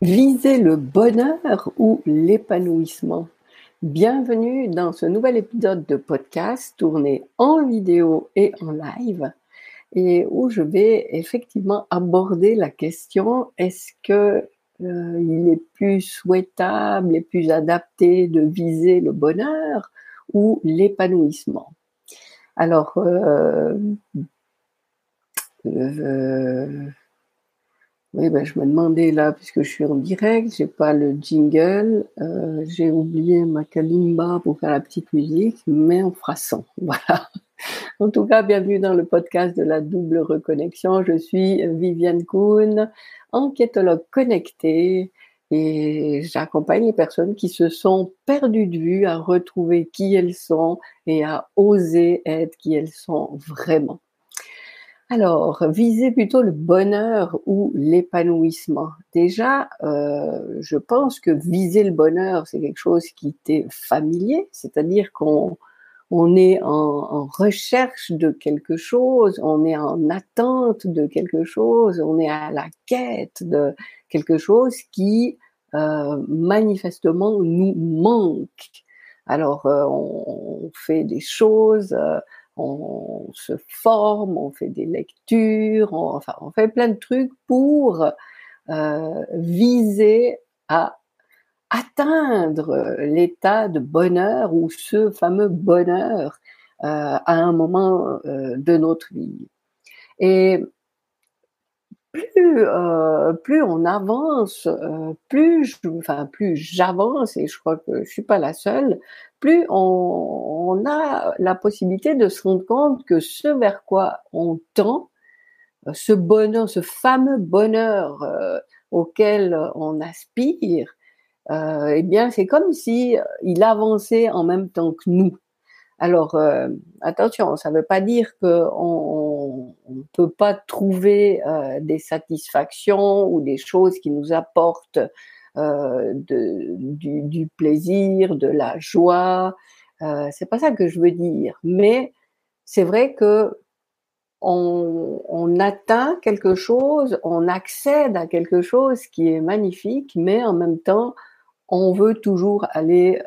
Viser le bonheur ou l'épanouissement. Bienvenue dans ce nouvel épisode de podcast tourné en vidéo et en live et où je vais effectivement aborder la question est-ce que euh, il est plus souhaitable et plus adapté de viser le bonheur ou l'épanouissement? Alors, euh, euh, oui, ben, je me demandais là, puisque je suis en direct, j'ai pas le jingle, euh, j'ai oublié ma kalimba pour faire la petite musique, mais on fera sans. Voilà. En tout cas, bienvenue dans le podcast de la double reconnexion. Je suis Viviane Kuhn, enquêtologue connectée, et j'accompagne les personnes qui se sont perdues de vue à retrouver qui elles sont et à oser être qui elles sont vraiment. Alors, viser plutôt le bonheur ou l'épanouissement. Déjà, euh, je pense que viser le bonheur, c'est quelque chose qui t'est familier, c'est-à-dire qu'on on est en, recherche de quelque chose, on est en attente de quelque chose, on est à la quête de quelque chose qui euh, manifestement nous manque. Alors, euh, on, fait des choses on se forme, on fait des lectures, on, fait plein de trucs pour euh, viser à atteindre l'état de bonheur ou ce fameux bonheur euh, à un moment euh, de notre vie. Plus, euh, plus on avance, euh, plus, je, enfin plus j'avance et je crois que je suis pas la seule, plus on, a la possibilité de se rendre compte que ce vers quoi on tend, euh, ce bonheur, ce fameux bonheur auquel on aspire, eh bien c'est comme si il avançait en même temps que nous. Alors euh, attention, ça ne veut pas dire qu'on ne peut pas trouver euh, des satisfactions ou des choses qui nous apportent euh, du, plaisir, de la joie. C'est pas ça que je veux dire, mais c'est vrai que on, atteint quelque chose, on accède à quelque chose qui est magnifique, mais en même temps, on veut toujours aller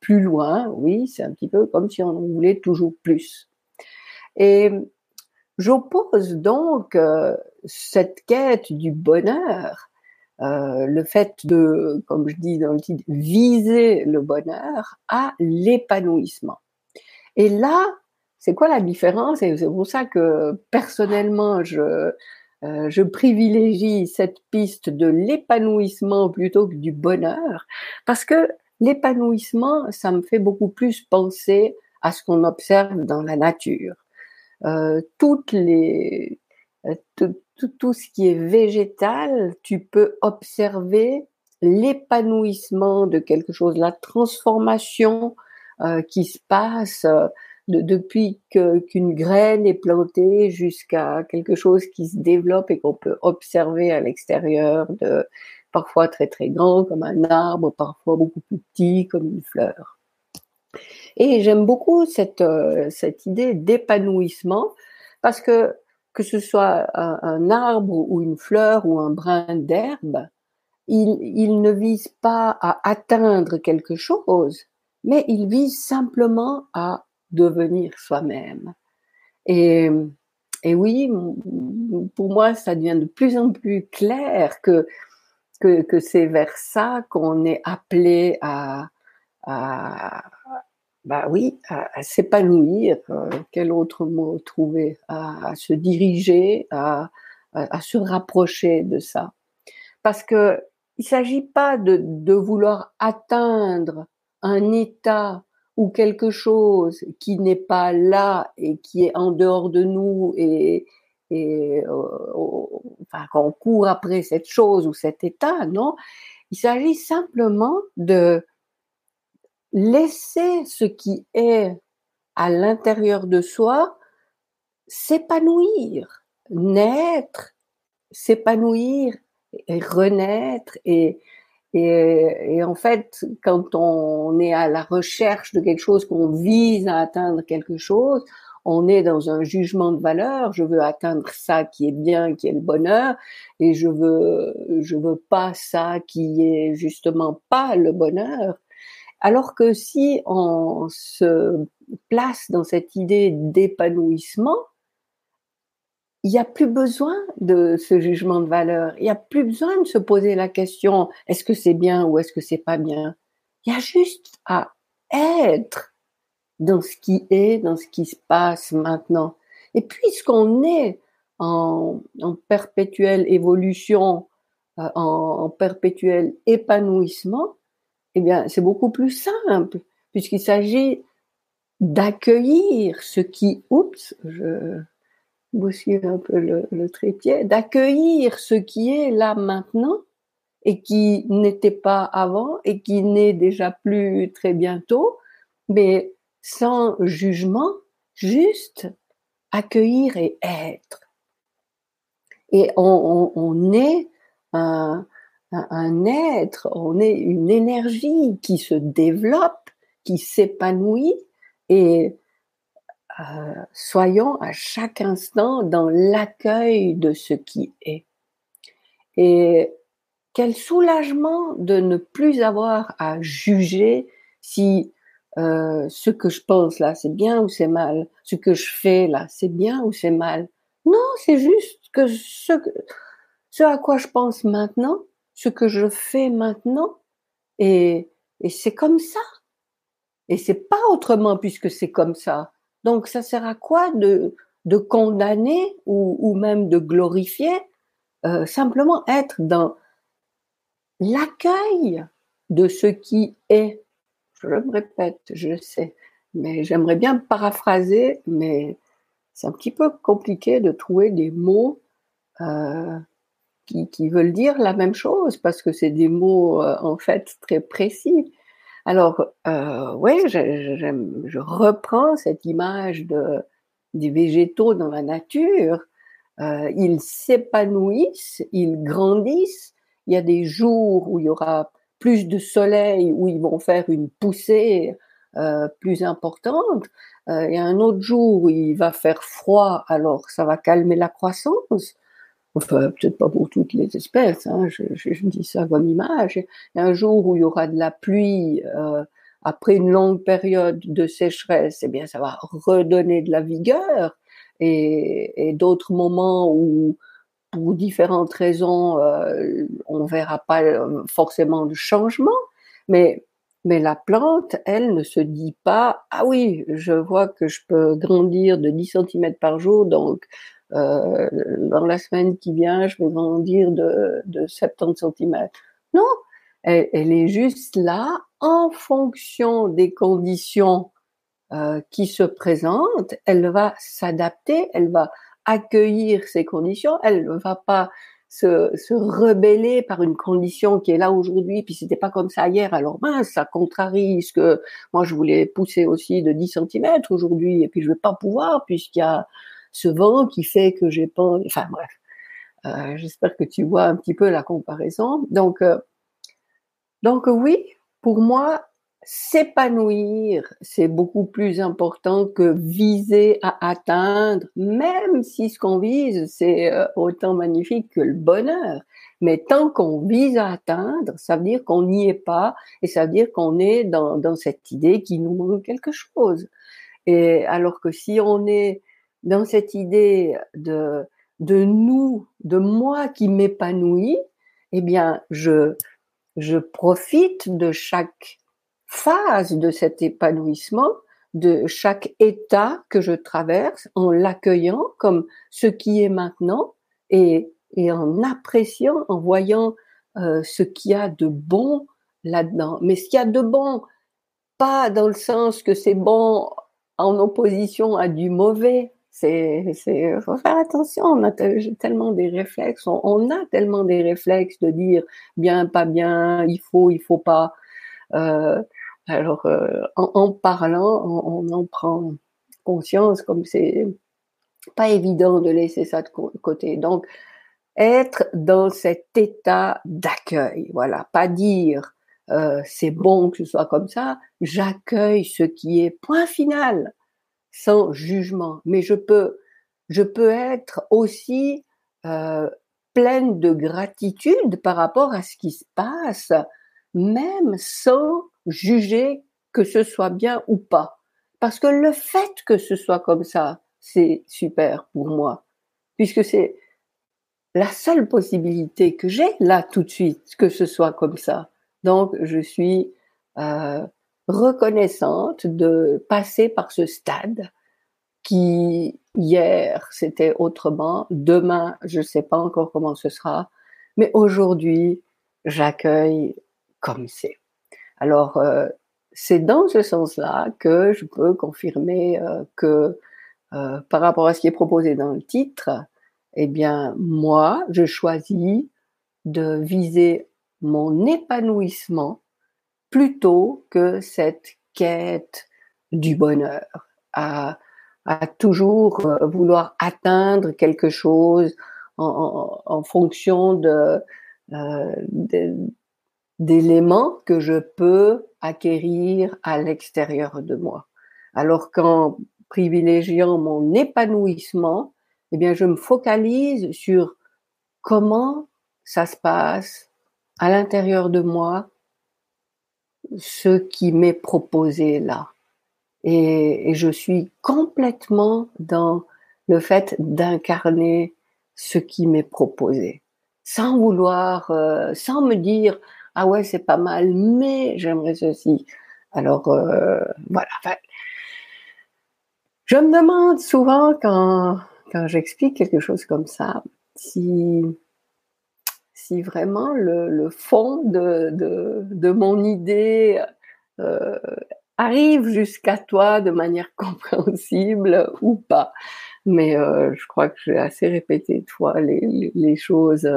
plus loin. Oui, c'est un petit peu comme si on voulait toujours plus. Et j'oppose donc euh, cette quête du bonheur euh, le fait de, comme je dis dans le titre, viser le bonheur à l'épanouissement. Et là, c'est quoi la différence? Et c'est pour ça que personnellement, euh, je privilégie cette piste de l'épanouissement plutôt que du bonheur, parce que l'épanouissement, ça me fait beaucoup plus penser à ce qu'on observe dans la nature. Euh, toutes les, euh, tout, ce qui est végétal, tu peux observer l'épanouissement de quelque chose, la transformation euh, qui se passe de, depuis qu'une graine est plantée jusqu'à quelque chose qui se développe et qu'on peut observer à l'extérieur, de parfois très très grand comme un arbre, parfois beaucoup plus petit comme une fleur. Et j'aime beaucoup cette, euh, cette idée d'épanouissement parce que que ce soit un, un, arbre ou une fleur ou un brin d'herbe, il, il, ne vise pas à atteindre quelque chose, mais il vise simplement à devenir soi-même. Et, et oui, pour moi, ça devient de plus en plus clair que, que, c'est vers ça qu'on est appelé à, à, bah oui, à, s'épanouir, euh, quel autre mot trouver, à, se diriger, à, à, se rapprocher de ça. Parce que il s'agit pas de, de vouloir atteindre un état ou quelque chose qui n'est pas là et qui est en dehors de nous et, et euh, enfin qu'on court après cette chose ou cet état, non? Il s'agit simplement de laisser ce qui est à l'intérieur de soi s'épanouir, naître, s'épanouir et renaître et, en fait, quand on est à la recherche de quelque chose, qu'on vise à atteindre quelque chose, on est dans un jugement de valeur. Je veux atteindre ça qui est bien, qui est le bonheur, et je veux, je veux pas ça qui est justement pas le bonheur. Alors que si on se place dans cette idée d'épanouissement, il n'y a plus besoin de ce jugement de valeur. Il n'y a plus besoin de se poser la question est-ce que c'est bien ou est-ce que c'est pas bien? Il y a juste à être dans ce qui est, dans ce qui se passe maintenant. Et puisqu'on est en, perpétuelle évolution, euh, en, en, perpétuel épanouissement, eh bien, c'est beaucoup plus simple, puisqu'il s'agit d'accueillir ce qui, oups, je bouscule un peu le, le trépied, d'accueillir ce qui est là maintenant et qui n'était pas avant et qui n'est déjà plus très bientôt, mais sans jugement, juste accueillir et être. Et on, est un, un, être, on est une énergie qui se développe, qui s'épanouit et euh, soyons à chaque instant dans l'accueil de ce qui est. Et quel soulagement de ne plus avoir à juger si euh, ce que je pense là, c'est bien ou c'est mal, ce que je fais là, c'est bien ou c'est mal? Non, c'est juste que ce, ce à quoi je pense maintenant, ce que je fais maintenant, et, et c'est comme ça. Et c'est pas autrement puisque c'est comme ça. Donc ça sert à quoi de, de condamner ou, ou même de glorifier euh, Simplement être dans l'accueil de ce qui est? Je me répète, je sais, mais j'aimerais bien paraphraser, mais c'est un petit peu compliqué de trouver des mots euh, qui, qui, veulent dire la même chose parce que c'est des mots euh, en fait très précis. Alors, euh, oui, je, reprends cette image de, des végétaux dans la nature. Ils s'épanouissent, ils grandissent. Il y a des jours où il y aura plus de soleil, où ils vont faire une poussée euh, plus importante. Euh, a un autre jour où il va faire froid, alors ça va calmer la croissance. Enfin, peut-être pas pour toutes les espèces, hein, je, dis ça comme image. A un jour où il y aura de la pluie euh, après une longue période de sécheresse, eh bien, ça va redonner de la vigueur. Et, et d'autres moments où, pour différentes raisons, euh, on verra pas euh, forcément de changement. Mais, mais la plante, elle, ne se dit pas, ah oui, je vois que je peux grandir de 10 cm par jour, donc euh, dans la semaine qui vient, je vais grandir de, de 70 cm. Non, elle, elle, est juste là en fonction des conditions euh, qui se présentent. Elle va s'adapter, elle va accueillir ces conditions. Elle ne va pas se, se, rebeller par une condition qui est là aujourd'hui, puis c'était pas comme ça hier, alors mince, ça contrarie ce que moi je voulais pousser aussi de 10 cm aujourd'hui, et puis je vais pas pouvoir puisqu'il y a ce vent qui fait que j'ai pas. Enfin bref, euh, j'espère que tu vois un petit peu la comparaison. Donc, euh, donc oui, pour moi, s'épanouir, c'est beaucoup plus important que viser à atteindre, même si ce qu'on vise, c'est euh, autant magnifique que le bonheur. Mais tant qu'on vise à atteindre, ça veut dire qu'on n'y est pas, et ça veut dire qu'on est dans, dans cette idée qui nous manque quelque chose. Et alors que si on est dans cette idée de, de nous, de moi qui m'épanouit, eh bien, je, je profite de chaque phase de cet épanouissement, de chaque état que je traverse en l'accueillant comme ce qui est maintenant et, en appréciant, en voyant euh, ce qu'il y a de bon là-dedans. Mais ce qu'il y a de bon, pas dans le sens que c'est bon en opposition à du mauvais, c'est, faut faire attention. On a tellement des réflexes, on, a tellement des réflexes de dire bien, pas bien, il faut, il faut pas. Euh, alors, euh, en, parlant, on, on, en prend conscience, comme c'est pas évident de laisser ça de côté. Donc, être dans cet état d'accueil, voilà, pas dire euh, c'est bon que ce soit comme ça, j'accueille ce qui est point final sans jugement, mais je peux, je peux être aussi euh, pleine de gratitude par rapport à ce qui se passe, même sans juger que ce soit bien ou pas. Parce que le fait que ce soit comme ça, c'est super pour moi, puisque c'est la seule possibilité que j'ai là tout de suite, que ce soit comme ça. Donc, je suis euh, reconnaissante de passer par ce stade qui, hier, c'était autrement. Demain, je ne sais pas encore comment ce sera. Mais aujourd'hui, j'accueille comme c'est. Alors, euh, c'est dans ce sens-là que je peux confirmer euh, que euh, par rapport à ce qui est proposé dans le titre, eh bien, moi, je choisis de viser mon épanouissement plutôt que cette quête du bonheur, à, toujours euh, vouloir atteindre quelque chose en, fonction de, d'éléments que je peux acquérir à l'extérieur de moi. Alors qu'en privilégiant mon épanouissement, eh bien, je me focalise sur comment ça se passe à l'intérieur de moi ce qui m'est proposé là. Et, je suis complètement dans le fait d'incarner ce qui m'est proposé, sans vouloir, euh, sans me dire ah ouais c'est pas mal, mais j'aimerais ceci. Alors euh, voilà. je me demande souvent quand quand j'explique quelque chose comme ça, si si vraiment le, fond de, de, mon idée euh, arrive jusqu'à toi de manière compréhensible ou pas. Mais euh, je crois que j'ai assez répété toi les, les, choses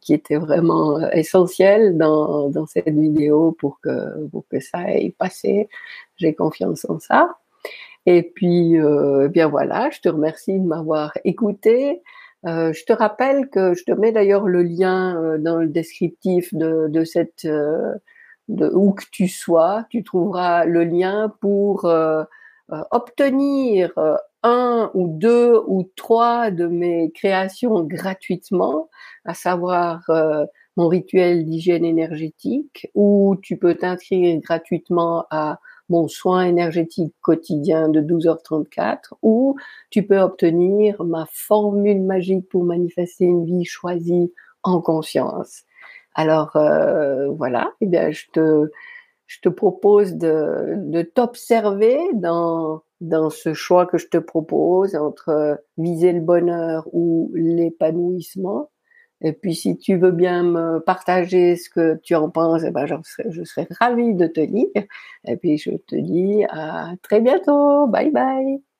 qui étaient vraiment essentielles dans, dans cette vidéo pour que, pour que ça aille passer. J'ai confiance en ça. Et puis, euh, bien voilà, je te remercie de m'avoir écouté. Euh, je te rappelle que je te mets d'ailleurs le lien euh, dans le descriptif de, de cette euh, de où que tu sois, tu trouveras le lien pour obtenir un ou deux ou trois de mes créations gratuitement, à savoir mon rituel d'hygiène énergétique, où tu peux t'inscrire gratuitement à mon soin énergétique quotidien de 12h34 ou tu peux obtenir ma formule magique pour manifester une vie choisie en conscience. Alors euh, voilà, eh bien je te je te propose de, de t'observer dans dans ce choix que je te propose entre viser le bonheur ou l'épanouissement et puis, si tu veux bien me partager ce que tu en penses, eh ben, je serais ravie de te lire. Et puis, je te dis à très bientôt. Bye bye.